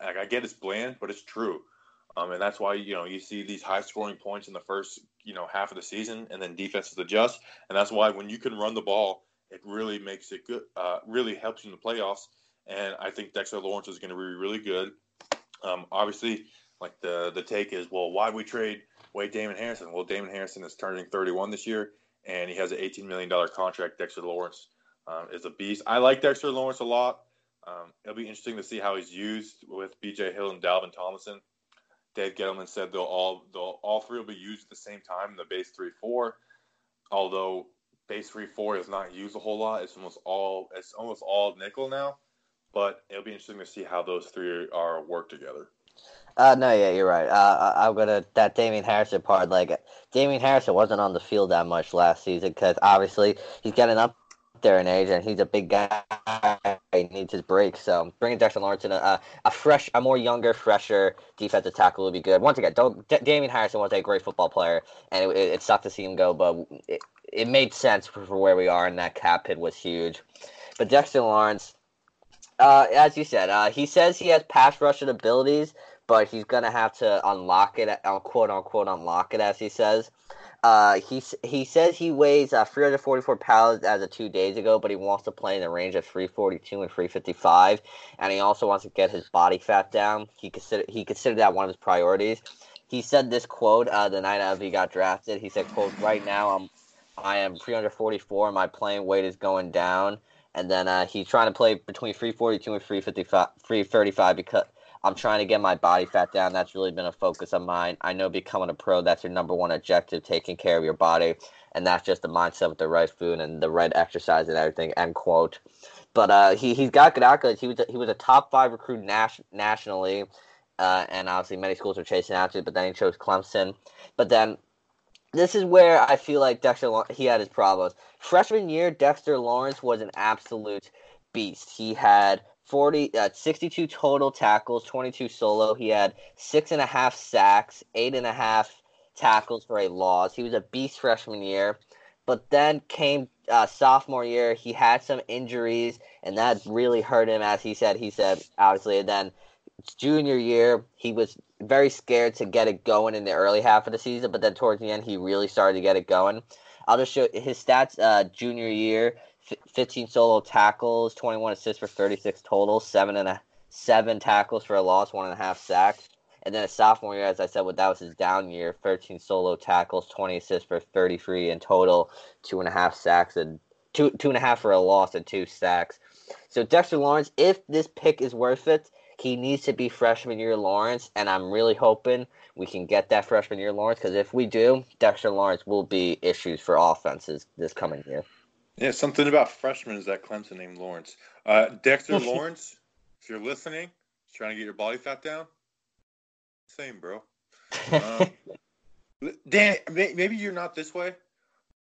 like I get it's bland, but it's true. Um, and that's why you know you see these high scoring points in the first you know half of the season, and then defenses adjust, and that's why when you can run the ball, it really makes it good. Uh, really helps you in the playoffs. And I think Dexter Lawrence is going to be really good. Um, obviously, like the the take is, well, why we trade Wade Damon Harrison? Well, Damon Harrison is turning 31 this year, and he has an 18 million dollar contract. Dexter Lawrence um, is a beast. I like Dexter Lawrence a lot. Um, it'll be interesting to see how he's used with B.J. Hill and Dalvin Tomlinson. Dave Gettleman said they'll all they'll all three will be used at the same time in the base three four. Although base three four is not used a whole lot, it's almost all it's almost all nickel now. But it'll be interesting to see how those three are work together. Uh, no, yeah, you're right. Uh, I- I'm gonna that Damien Harrison part. Like, Damien Harrison wasn't on the field that much last season because obviously he's getting up there in age and he's a big guy. He needs his break. So bringing Dexter Lawrence in a, a, a fresh, a more younger, fresher defensive tackle would be good. Once again, don't D- Damien Harrison was a great football player, and it, it, it sucked to see him go, but it, it made sense for, for where we are, and that cap hit was huge. But Dexter Lawrence, uh, as you said, uh, he says he has pass rushing abilities, but he's gonna have to unlock it, uh, quote unquote, unlock it, as he says. Uh, he he says he weighs uh, 344 pounds as of two days ago, but he wants to play in the range of 342 and 355, and he also wants to get his body fat down. He consider he considered that one of his priorities. He said this quote uh, the night of he got drafted. He said, "quote Right now, I'm I am 344. My playing weight is going down." And then uh, he's trying to play between 342 and 355, 335 because I'm trying to get my body fat down. That's really been a focus of mine. I know becoming a pro, that's your number one objective, taking care of your body. And that's just the mindset with the right food and the right exercise and everything, end quote. But uh, he, he's got good accolades. He was a, he was a top five recruit nas- nationally. Uh, and obviously, many schools were chasing after it, but then he chose Clemson. But then this is where I feel like Dexter he had his problems. Freshman year, Dexter Lawrence was an absolute beast. He had 40, uh, 62 total tackles, 22 solo. He had six and a half sacks, eight and a half tackles for a loss. He was a beast freshman year. But then came uh, sophomore year, he had some injuries, and that really hurt him, as he said. He said, obviously, and then junior year, he was very scared to get it going in the early half of the season, but then towards the end, he really started to get it going. I'll just show his stats uh, junior year 15 solo tackles, 21 assists for 36 total, seven and a seven tackles for a loss, one and a half sacks. And then a sophomore year, as I said, well, that was his down year 13 solo tackles, 20 assists for 33 in total, two and a half sacks, and two, two and a half for a loss, and two sacks. So, Dexter Lawrence, if this pick is worth it, he needs to be freshman year Lawrence, and I'm really hoping we can get that freshman year Lawrence because if we do, Dexter Lawrence will be issues for offenses this coming year. Yeah, something about freshmen is that Clemson named Lawrence. Uh, Dexter Lawrence, if you're listening, trying to get your body fat down, same, bro. Um, Dan, maybe you're not this way,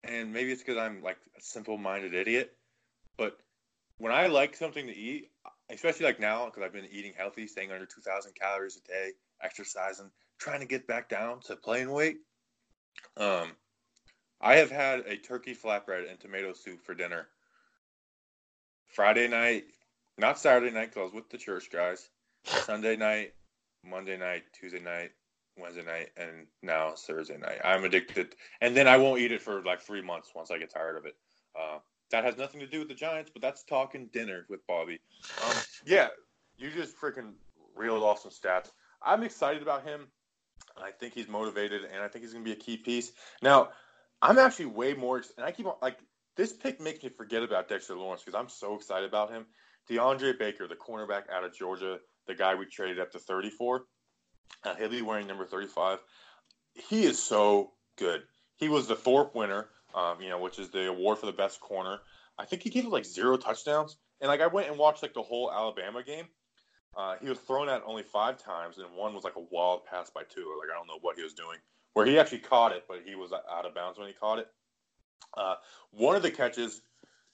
and maybe it's because I'm like a simple-minded idiot, but when I like something to eat, especially like now because I've been eating healthy, staying under 2,000 calories a day, exercising, trying to get back down to playing weight. Um, I have had a turkey flatbread and tomato soup for dinner. Friday night, not Saturday night because with the church guys. Sunday night, Monday night, Tuesday night, Wednesday night, and now Thursday night. I'm addicted, and then I won't eat it for like three months once I get tired of it. Uh, that has nothing to do with the Giants, but that's talking dinner with Bobby. Um, yeah, you just freaking reeled off some stats. I'm excited about him. I think he's motivated, and I think he's going to be a key piece. Now, I'm actually way more, and I keep on like this pick makes me forget about Dexter Lawrence because I'm so excited about him. DeAndre Baker, the cornerback out of Georgia, the guy we traded up to 34. Uh, he'll be wearing number 35. He is so good. He was the Thorpe winner, um, you know, which is the award for the best corner. I think he gave like zero touchdowns. And like I went and watched like the whole Alabama game. Uh, he was thrown at only five times, and one was like a wild pass by two. Like I don't know what he was doing. Where he actually caught it, but he was out of bounds when he caught it. Uh, one of the catches,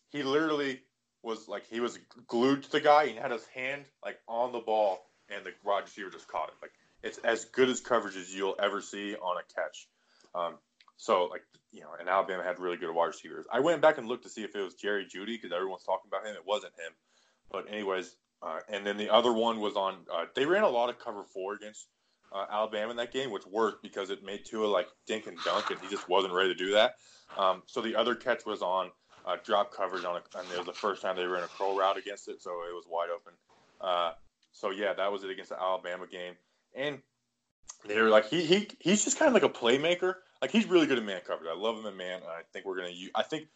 he literally was like he was glued to the guy and had his hand like on the ball, and the wide receiver just caught it. Like it's as good as coverage as you'll ever see on a catch. Um, so like you know, and Alabama had really good wide receivers. I went back and looked to see if it was Jerry Jeudy because everyone's talking about him. It wasn't him, but anyways. Uh, and then the other one was on. Uh, they ran a lot of cover four against uh, Alabama in that game, which worked because it made Tua like dink and dunk, and he just wasn't ready to do that. Um, so the other catch was on uh, drop coverage on, a, and it was the first time they were in a curl route against it, so it was wide open. Uh, so yeah, that was it against the Alabama game, and they were like he he he's just kind of like a playmaker. Like he's really good at man coverage. I love him in man. I think we're gonna use, I think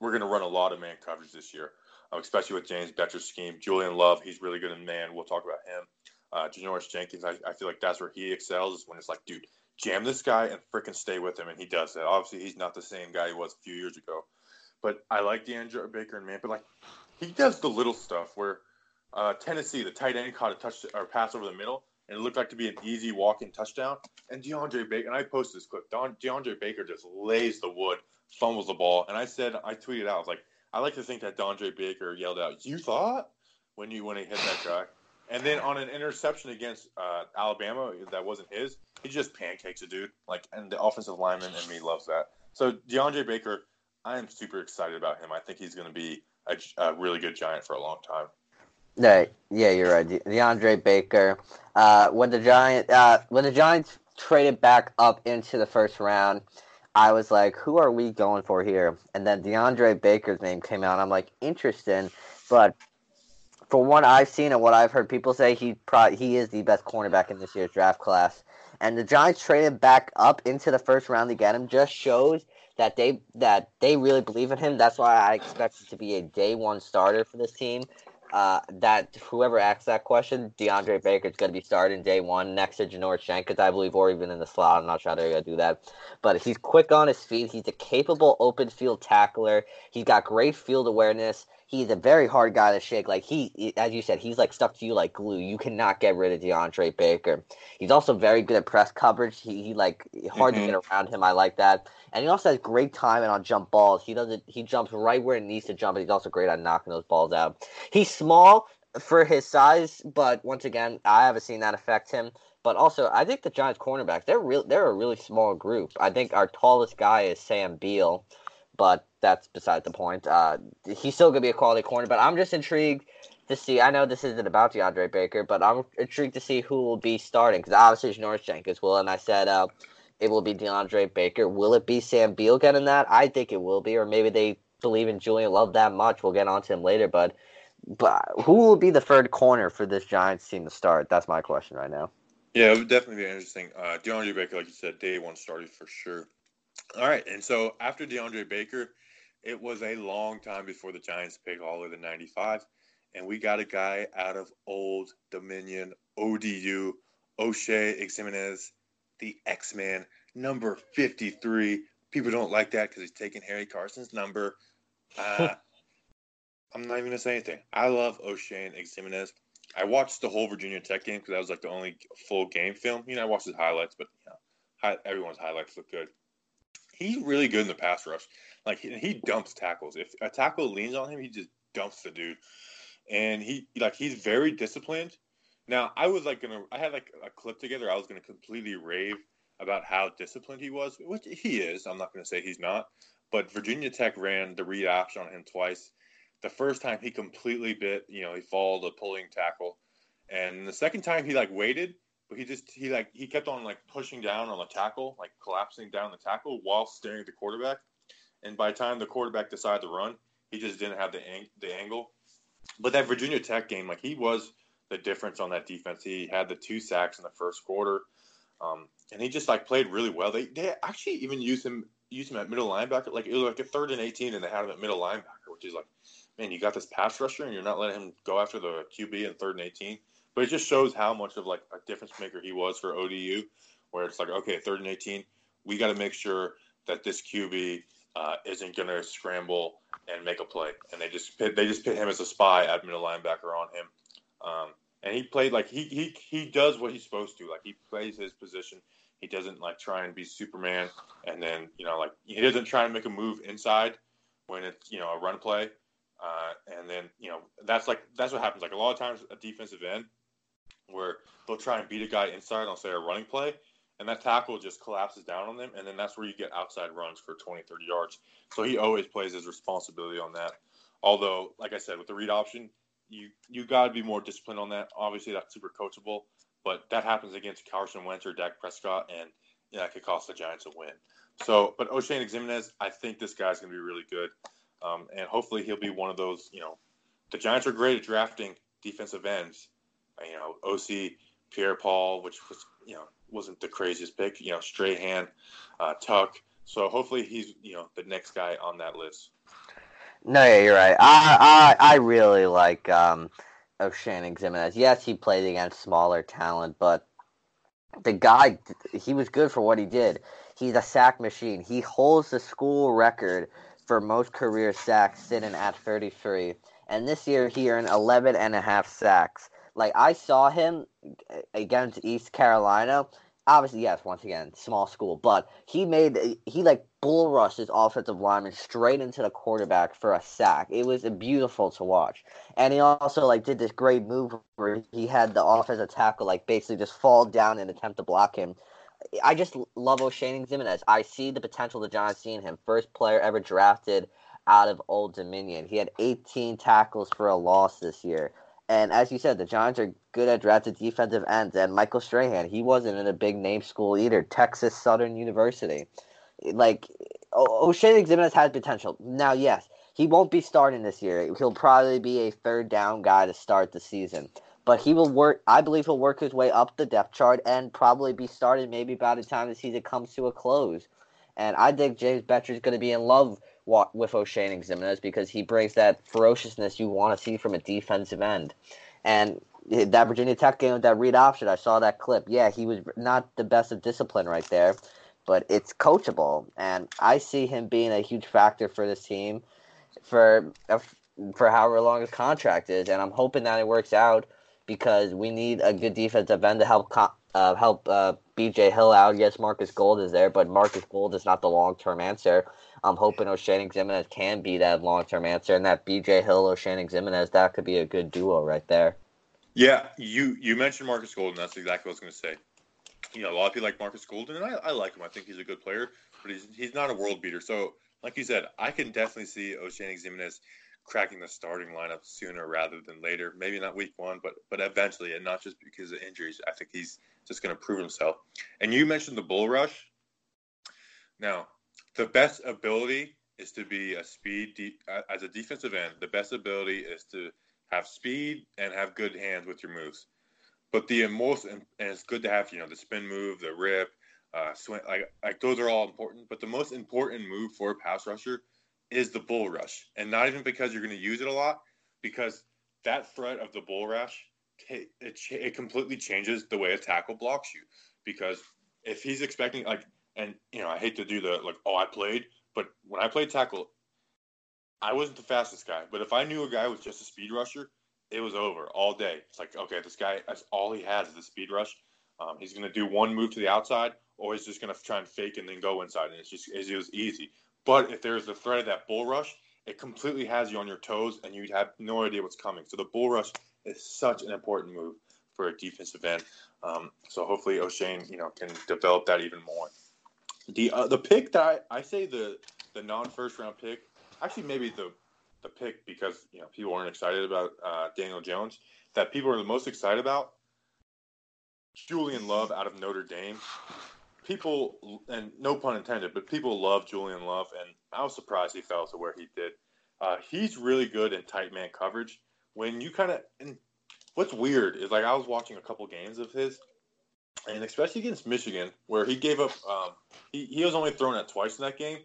we're gonna run a lot of man coverage this year, uh, especially with James Bettcher's scheme. Julian Love, he's really good in man. We'll talk about him. Uh, Janoris Jenkins, I, I feel like that's where he excels is when it's like, dude, jam this guy and freaking stay with him, and he does that. Obviously, he's not the same guy he was a few years ago, but I like DeAndre Baker and man, but like he does the little stuff where uh, Tennessee, the tight end caught a touch or pass over the middle, and it looked like to be an easy walk-in touchdown. And DeAndre Baker, and I posted this clip. Don, DeAndre Baker just lays the wood, fumbles the ball, and I said, I tweeted out, I was like, I like to think that DeAndre Baker yelled out, "You thought?" when you when he hit that guy. And then on an interception against uh, Alabama that wasn't his, he just pancakes a dude. Like, and the offensive lineman and me loves that. So DeAndre Baker, I am super excited about him. I think he's going to be a, a, really good giant for a long time. Yeah, yeah, you're right. De- DeAndre Baker. Uh, when the giant, uh, when the Giants traded back up into the first round, I was like, "Who are we going for here?" And then DeAndre Baker's name came out. I'm like, "Interesting," but from what I've seen and what I've heard people say, he he is the best cornerback in this year's draft class. And the Giants traded back up into the first round to get him just shows that they that they really believe in him. That's why I expect it to be a day one starter for this team. Uh, that whoever asks that question, DeAndre Baker is going to be starting day one next to Janoris Jenkins, I believe, or even in the slot. I'm not sure they're going to do that. But he's quick on his feet. He's a capable open field tackler. He's got great field awareness he's a very hard guy to shake. Like he, as you said, he's like stuck to you like glue. You cannot get rid of DeAndre Baker. He's also very good at press coverage. He, he like hard mm-hmm. to get around him. I like that. And he also has great timing on jump balls. He doesn't. He jumps right where it needs to jump. But he's also great at knocking those balls out. He's small for his size, but once again, I haven't seen that affect him. But also, I think the Giants cornerbacks they're real. They're a really small group. I think our tallest guy is Sam Beal but that's beside the point. Uh, he's still gonna be a quality corner, but I'm just intrigued to see. I know this isn't about DeAndre Baker, but I'm intrigued to see who will be starting because obviously Janoris Jenkins will, and I said uh, it will be DeAndre Baker. Will it be Sam Beal getting that? I think it will be, or maybe they believe in Julian Love that much. We'll get on to him later, but but who will be the third corner for this Giants team to start? That's my question right now. Yeah, it would definitely be interesting. Uh, DeAndre Baker, like you said, day one started for sure. All right, and so after DeAndre Baker, it was a long time before the Giants picked all of the 95, and we got a guy out of Old Dominion, ODU, Oshane Ximines, the X-Man, number 53. People don't like that because he's taking Harry Carson's number. Uh, I'm not even gonna say anything. I love Oshane Ximines. I watched the whole Virginia Tech game because that was like the only full game film. You know, I watched his highlights, but you know, hi- everyone's highlights look good he's really good in the pass rush. Like he, he dumps tackles. If a tackle leans on him, he just dumps the dude. And he like he's very disciplined. Now I was like gonna I had like a clip together. I was gonna completely rave about how disciplined he was, which he is. I'm not gonna say he's not. But Virginia Tech ran the read option on him twice. The first time he completely bit, you know, he followed a pulling tackle, and the second time he like waited, but he just he like he kept on like pushing down on the tackle, like collapsing down the tackle while staring at the quarterback. And by the time the quarterback decided to run, he just didn't have the ang- the angle. But that Virginia Tech game, like he was the difference on that defense. He had the two sacks in the first quarter, um, and he just like played really well. They they actually even used him used him at middle linebacker. Like it was like a third and eighteen, and they had him at middle linebacker, which is like, man, you got this pass rusher, and you're not letting him go after the QB in third and eighteen. But it just shows how much of like a difference maker he was for ODU, where it's like, okay, third and eighteen, we got to make sure that this QB uh, isn't going to scramble and make a play, and they just pit, they just put him as a spy at middle linebacker on him. Um, and he played like he he he does what he's supposed to. Like he plays his position. He doesn't like try and be Superman, and then you know like he doesn't try and make a move inside when it's you know a run play, uh, and then you know that's like that's what happens. Like a lot of times a defensive end where they'll try and beat a guy inside on say a running play, and that tackle just collapses down on them, and then that's where you get outside runs for 20, 30 yards. So he always plays his responsibility on that. Although, like I said, with the read option, you you got to be more disciplined on that. Obviously, that's super coachable. But that happens against Carson Wentz or Dak Prescott, and know, that could cost the Giants a win. So, but Oshane Ximines, I think this guy's going to be really good, um, and hopefully he'll be one of those. You know, the Giants are great at drafting defensive ends. You know, OC Pierre Paul, which was you know wasn't the craziest pick. You know, Strahan, uh, Tuck. So hopefully he's you know the next guy on that list. No, yeah, you're right. I I, I really like um, Oshane Ximines. Yes, he played against smaller talent, but the guy, he was good for what he did. He's a sack machine. He holds the school record for most career sacks, sitting at 33. And this year, he earned 11 and a half sacks. Like, I saw him against East Carolina obviously yes once again small school but he made he like bull rushed his offensive lineman straight into the quarterback for a sack it was beautiful to watch and he also like did this great move where he had the offensive tackle like basically just fall down and attempt to block him i just love Oshane Ximines. i see the potential that Giants see in him first player ever drafted out of Old Dominion. He had 18 tackles for a loss this year. And as you said, the Giants are good at drafted defensive ends. And Michael Strahan, he wasn't in a big name school either. Texas Southern University. Like, Oshane Ximines has potential. Now, yes, he won't be starting this year. He'll probably be a third down guy to start the season. But he will work. I believe he'll work his way up the depth chart and probably be started maybe by the time the season comes to a close. And I think James Bettcher is going to be in love with Oshane Ximines because he brings that ferociousness you want to see from a defensive end. And that Virginia Tech game with that read option, I saw that clip. Yeah, he was not the best of discipline right there, but it's coachable, and I see him being a huge factor for this team for for however long his contract is, and I'm hoping that it works out because we need a good defensive end to help uh, help uh, B.J. Hill out. Yes, Marcus Golden is there, but Marcus Golden is not the long term answer. I'm hoping Oshane Ximines can be that long term answer, and that BJ Hill Oshane Ximines that could be a good duo right there. Yeah, you you mentioned Marcus Golden. That's exactly what I was going to say. You know, a lot of people like Marcus Golden, and I, I like him. I think he's a good player, but he's he's not a world beater. So, like you said, I can definitely see Oshane Ximines cracking the starting lineup sooner rather than later. Maybe not week one, but but eventually, and not just because of injuries. I think he's just going to prove himself. And you mentioned the bull rush. Now, the best ability is to be a speed de- as a defensive end. The best ability is to have speed and have good hands with your moves. But the most and it's good to have you know the spin move, the rip, uh, swing, like like those are all important. But the most important move for a pass rusher is the bull rush, and not even because you're going to use it a lot, because that threat of the bull rush it, it completely changes the way a tackle blocks you. Because if he's expecting like and you know, I hate to do the like, oh, I played, but when I played tackle, I wasn't the fastest guy. But if I knew a guy was just a speed rusher, it was over all day. It's like, okay, this guy, that's all he has is the speed rush. Um, he's going to do one move to the outside, or he's just going to try and fake and then go inside, and it's just it's just easy. But if there's the threat of that bull rush, it completely has you on your toes, and you have no idea what's coming. So the bull rush is such an important move for a defensive end. Um, so hopefully Oshane, you know, can develop that even more. The uh, the pick that I, I say the the non first round pick, actually maybe the the pick because you know people aren't excited about uh, Daniel Jones. That people are the most excited about Julian Love out of Notre Dame. People and no pun intended, but people love Julian Love, and I was surprised he fell to where he did. Uh, he's really good in tight man coverage. When you kind of and what's weird is like I was watching a couple games of his, and especially against Michigan, where he gave up. Um, he he was only thrown at twice in that game,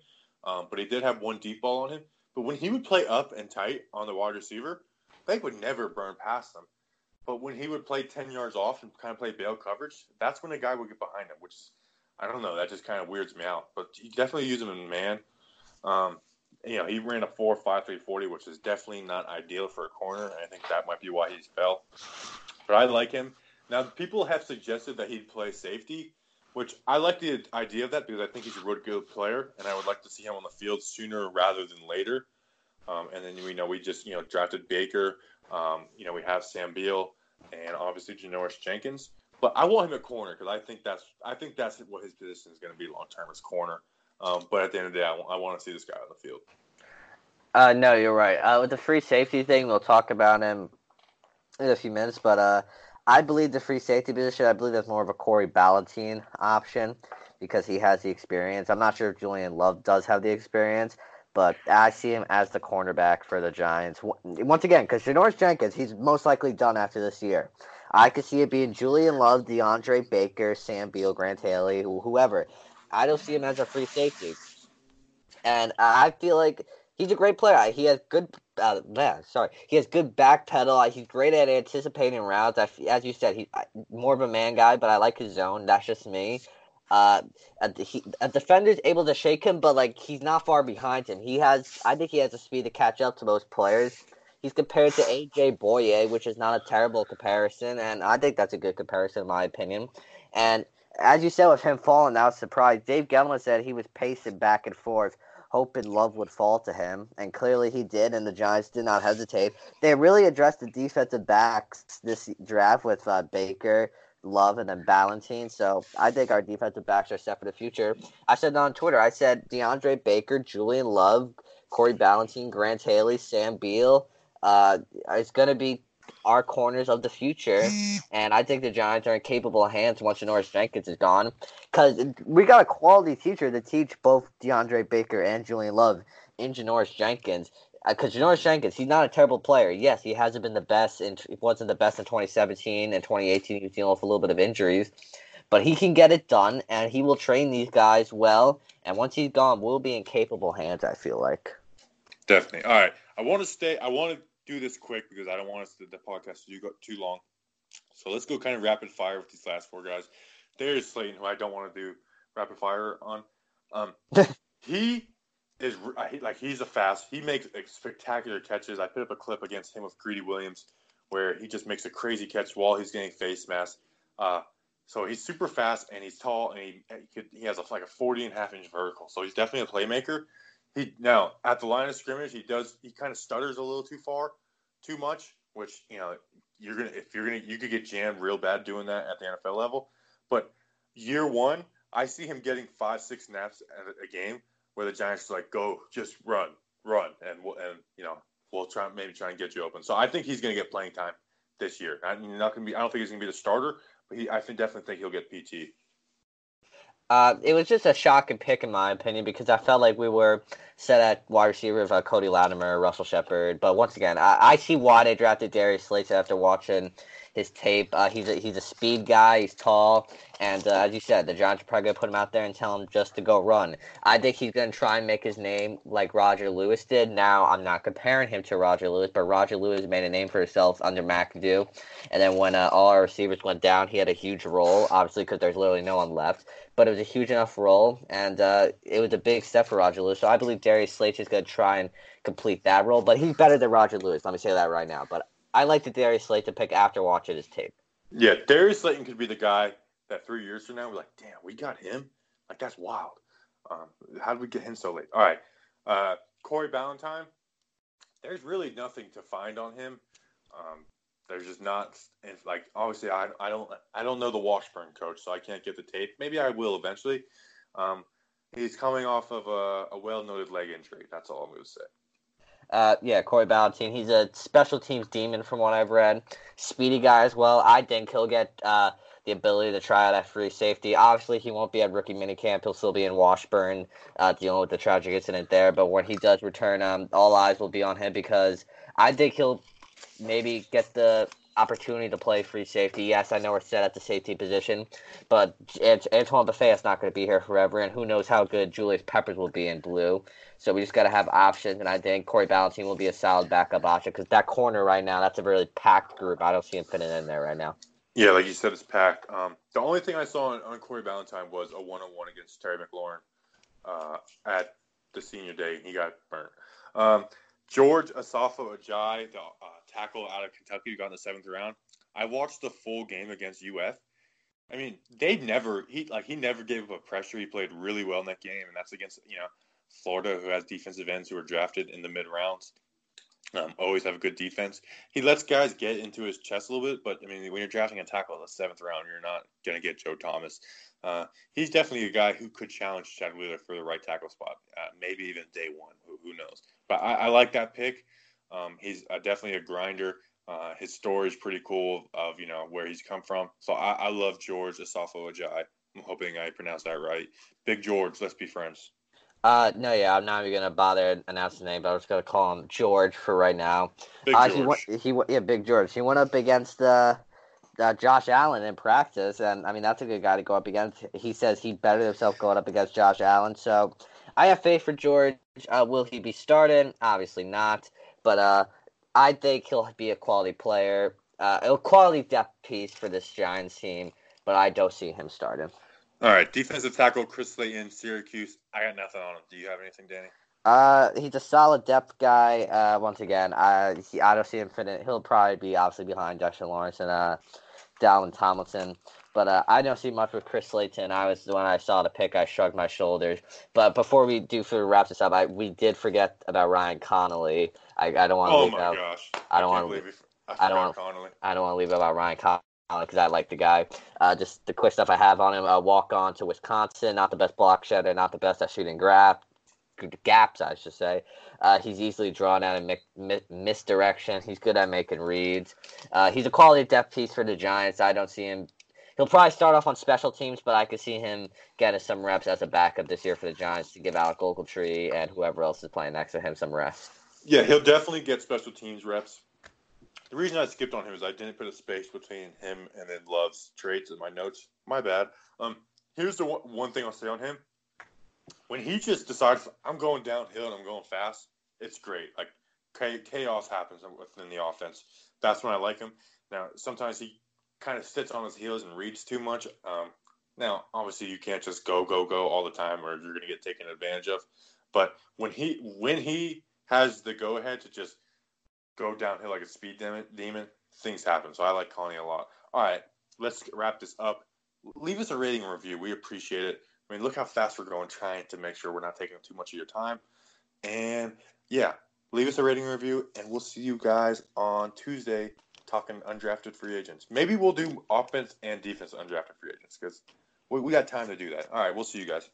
um, but he did have one deep ball on him. But when he would play up and tight on the wide receiver, they would never burn past him. But when he would play ten yards off and kind of play bail coverage, that's when a guy would get behind him, which I don't know. That just kind of weirds me out. But you definitely use him in man. Um, you know, he ran a four five three forty, which is definitely not ideal for a corner. I think that might be why he fell. But I like him. Now, people have suggested that he'd play safety, which I like the idea of that because I think he's a really good player, and I would like to see him on the field sooner rather than later. Um, and then we know we just you know drafted Baker. Um, you know we have Sam Beal and obviously Janoris Jenkins. But I want him at corner because I think that's I think that's what his position is going to be long term is corner. Um, but at the end of the day, I, w- I want to see this guy on the field. Uh, no, you're right. Uh, with the free safety thing, we'll talk about him in a few minutes. But uh, I believe the free safety position, I believe that's more of a Corey Ballentine option because he has the experience. I'm not sure if Julian Love does have the experience, but I see him as the cornerback for the Giants. Once again, because Janoris Jenkins, he's most likely done after this year. I could see it being Julian Love, DeAndre Baker, Sam Beal, Grant Haley, whoever. I don't see him as a free safety. And I feel like he's a great player. He has good, uh, man, sorry, he has good back pedal. He's great at anticipating routes. as you said, he's more of a man guy, but I like his zone. That's just me. Uh, he, a defender's able to shake him, but like he's not far behind him. He has, I think, he has the speed to catch up to most players. He's compared to AJ Bouye, which is not a terrible comparison, and I think that's a good comparison in my opinion. And as you said with him falling, I was surprised. Dave Gettleman said he was pacing back and forth hoping Love would fall to him, and clearly he did, and the Giants did not hesitate. They really addressed the defensive backs this draft with uh, Baker, Love, and then Ballentine. So I think our defensive backs are set for the future. I said on Twitter, I said DeAndre Baker, Julian Love, Corey Ballentine, Grant Haley, Sam Beal. Uh, it's going to be our corners of the future, and I think the Giants are in capable hands once Janoris Jenkins is gone. Because we got a quality teacher to teach both DeAndre Baker and Julian Love in Janoris Jenkins. Because uh, Janoris Jenkins, he's not a terrible player. Yes, he hasn't been the best. In, he wasn't the best in 2017 and 2018. He was dealing with a little bit of injuries, but he can get it done, and he will train these guys well. And once he's gone, we'll be in capable hands. I feel like. Definitely. All right. I want to stay. I want to do this quick because I don't want us to, the podcast to go too long. So let's go kind of rapid fire with these last four guys. There's Slayton, who I don't want to do rapid fire on. Um, he is like he's a fast. He makes spectacular catches. I put up a clip against him with Greedy Williams where he just makes a crazy catch while he's getting face mask. Uh, so he's super fast and he's tall and he he, could, he has a, like a 40 and a half inch vertical. So he's definitely a playmaker. He now at the line of scrimmage, he does he kind of stutters a little too far, too much, which you know you're gonna if you're gonna you could get jammed real bad doing that at the NFL level. But year one, I see him getting five six snaps at a game where the Giants are like go just run run and we'll, and you know we'll try maybe try and get you open. So I think he's gonna get playing time this year. I'm not gonna be I don't think he's gonna be the starter, but he I think, definitely think he'll get PT. Uh, it was just a shocking pick in my opinion because I felt like we were set at wide receiver of uh, Cody Latimer, Russell Shepard. But once again, I, I see why they drafted Darius Slayton after watching his tape. Uh, he's a, he's a speed guy. He's tall, and uh, as you said, the Giants are probably gonna put him out there and tell him just to go run. I think he's gonna try and make his name like Roger Lewis did. Now I'm not comparing him to Roger Lewis, but Roger Lewis made a name for himself under McAdoo. And then when uh, all our receivers went down, he had a huge role, obviously because there's literally no one left. But it was a huge enough role, and uh, it was a big step for Roger Lewis. So I believe Darius Slayton is gonna try and complete that role, but he's better than Roger Lewis. Let me say that right now. But I like the Darius Slayton pick after watching his tape. Yeah, Darius Slayton could be the guy that three years from now we're like, damn, we got him. Like that's wild. Um, how did we get him so late? All right, uh, Corey Ballentine. There's really nothing to find on him. Um, there's just not. Like obviously I, I don't I don't know the Washburn coach, so I can't get the tape. Maybe I will eventually. Um, he's coming off of a, a well-noted leg injury. That's all I'm going to say. Uh, yeah, Corey Ballentine. He's a special teams demon from what I've read. Speedy guy as well. I think he'll get uh, the ability to try out at free safety. Obviously, he won't be at rookie minicamp. He'll still be in Washburn uh, dealing with the tragic incident there. But when he does return, um, all eyes will be on him because I think he'll maybe get the opportunity to play free safety. Yes, I know we're set at the safety position, but Antoine Bethea is not going to be here forever, and who knows how good Julius Peppers will be in blue. So we just got to have options, and I think Corey Ballentine will be a solid backup option because that corner right now, that's a really packed group. I don't see him fitting in there right now. Yeah, like you said, it's packed. Um, the only thing I saw on, on Corey Ballentine was a one-on-one against Terry McLaurin uh, at the senior day. And he got burnt. Um, George Asafo-Adjei, the uh, tackle out of Kentucky, who got in the seventh round. I watched the full game against UF. I mean, they never he like he never gave up a pressure. He played really well in that game, and that's against you know Florida, who has defensive ends who are drafted in the mid rounds. Um, always have a good defense. He lets guys get into his chest a little bit, but I mean, when you're drafting a tackle in the seventh round, you're not going to get Joe Thomas. Uh, he's definitely a guy who could challenge Chad Wheeler for the right tackle spot, uh, maybe even day one. Who, who knows? But I, I, like that pick. Um, he's uh, definitely a grinder. Uh, his story is pretty cool of you know where he's come from. So I, I love George Asafo-Adjei. I'm hoping I pronounced that right. Big George, let's be friends. Uh, no, yeah, I'm not even gonna bother announcing the name, but I'm just gonna call him George for right now. Big uh, George. He, he, yeah, Big George. He went up against uh, uh, Josh Allen in practice, and I mean that's a good guy to go up against. He says he bettered himself going up against Josh Allen, so I have faith for George. Uh, will he be starting? Obviously not, but uh, I think he'll be a quality player, uh, a quality depth piece for this Giants team. But I don't see him starting. All right, defensive tackle Chris Slayton, Syracuse. I got nothing on him. Do you have anything, Danny? Uh, he's a solid depth guy. Uh, once again, I he, I don't see him fitting. He'll probably be obviously behind Dexter Lawrence and uh, Dalvin Tomlinson. But uh, I don't see much with Chris Slayton. I was when I saw the pick, I shrugged my shoulders. But before we do for wrap this up, I we did forget about Ryan Connelly. I, I don't want to Oh leave my out. gosh! I don't believe we- I, don't forgot Connelly. I don't want to leave about Ryan Connelly because I like the guy. Uh, just the quick stuff I have on him: uh, walk on to Wisconsin, not the best block shedder, not the best at shooting grab, gaps, I should say. Uh, he's easily drawn out of mi- mi- misdirection. He's good at making reads. Uh, he's a quality depth piece for the Giants. I don't see him. He'll probably start off on special teams, but I could see him getting some reps as a backup this year for the Giants to give Alec Ogletree and whoever else is playing next to him some rest. Yeah, he'll definitely get special teams reps. The reason I skipped on him is I didn't put a space between him and then Love's traits in my notes. My bad. Um, here's the one, one thing I'll say on him. When he just decides I'm going downhill and I'm going fast, it's great. Like chaos happens within the offense. That's when I like him. Now sometimes he kind of sits on his heels and reads too much. Um, now obviously you can't just go go go all the time or you're going to get taken advantage of. But when he when he has the go ahead to just go downhill like a speed demon, things happen. So I like Connie a lot. All right, let's wrap this up. Leave us a rating review. We appreciate it. I mean, look how fast we're going, trying to make sure we're not taking up too much of your time. And yeah, leave us a rating review, and we'll see you guys on Tuesday talking undrafted free agents. Maybe we'll do offense and defense undrafted free agents because we, we got time to do that. All right, we'll see you guys.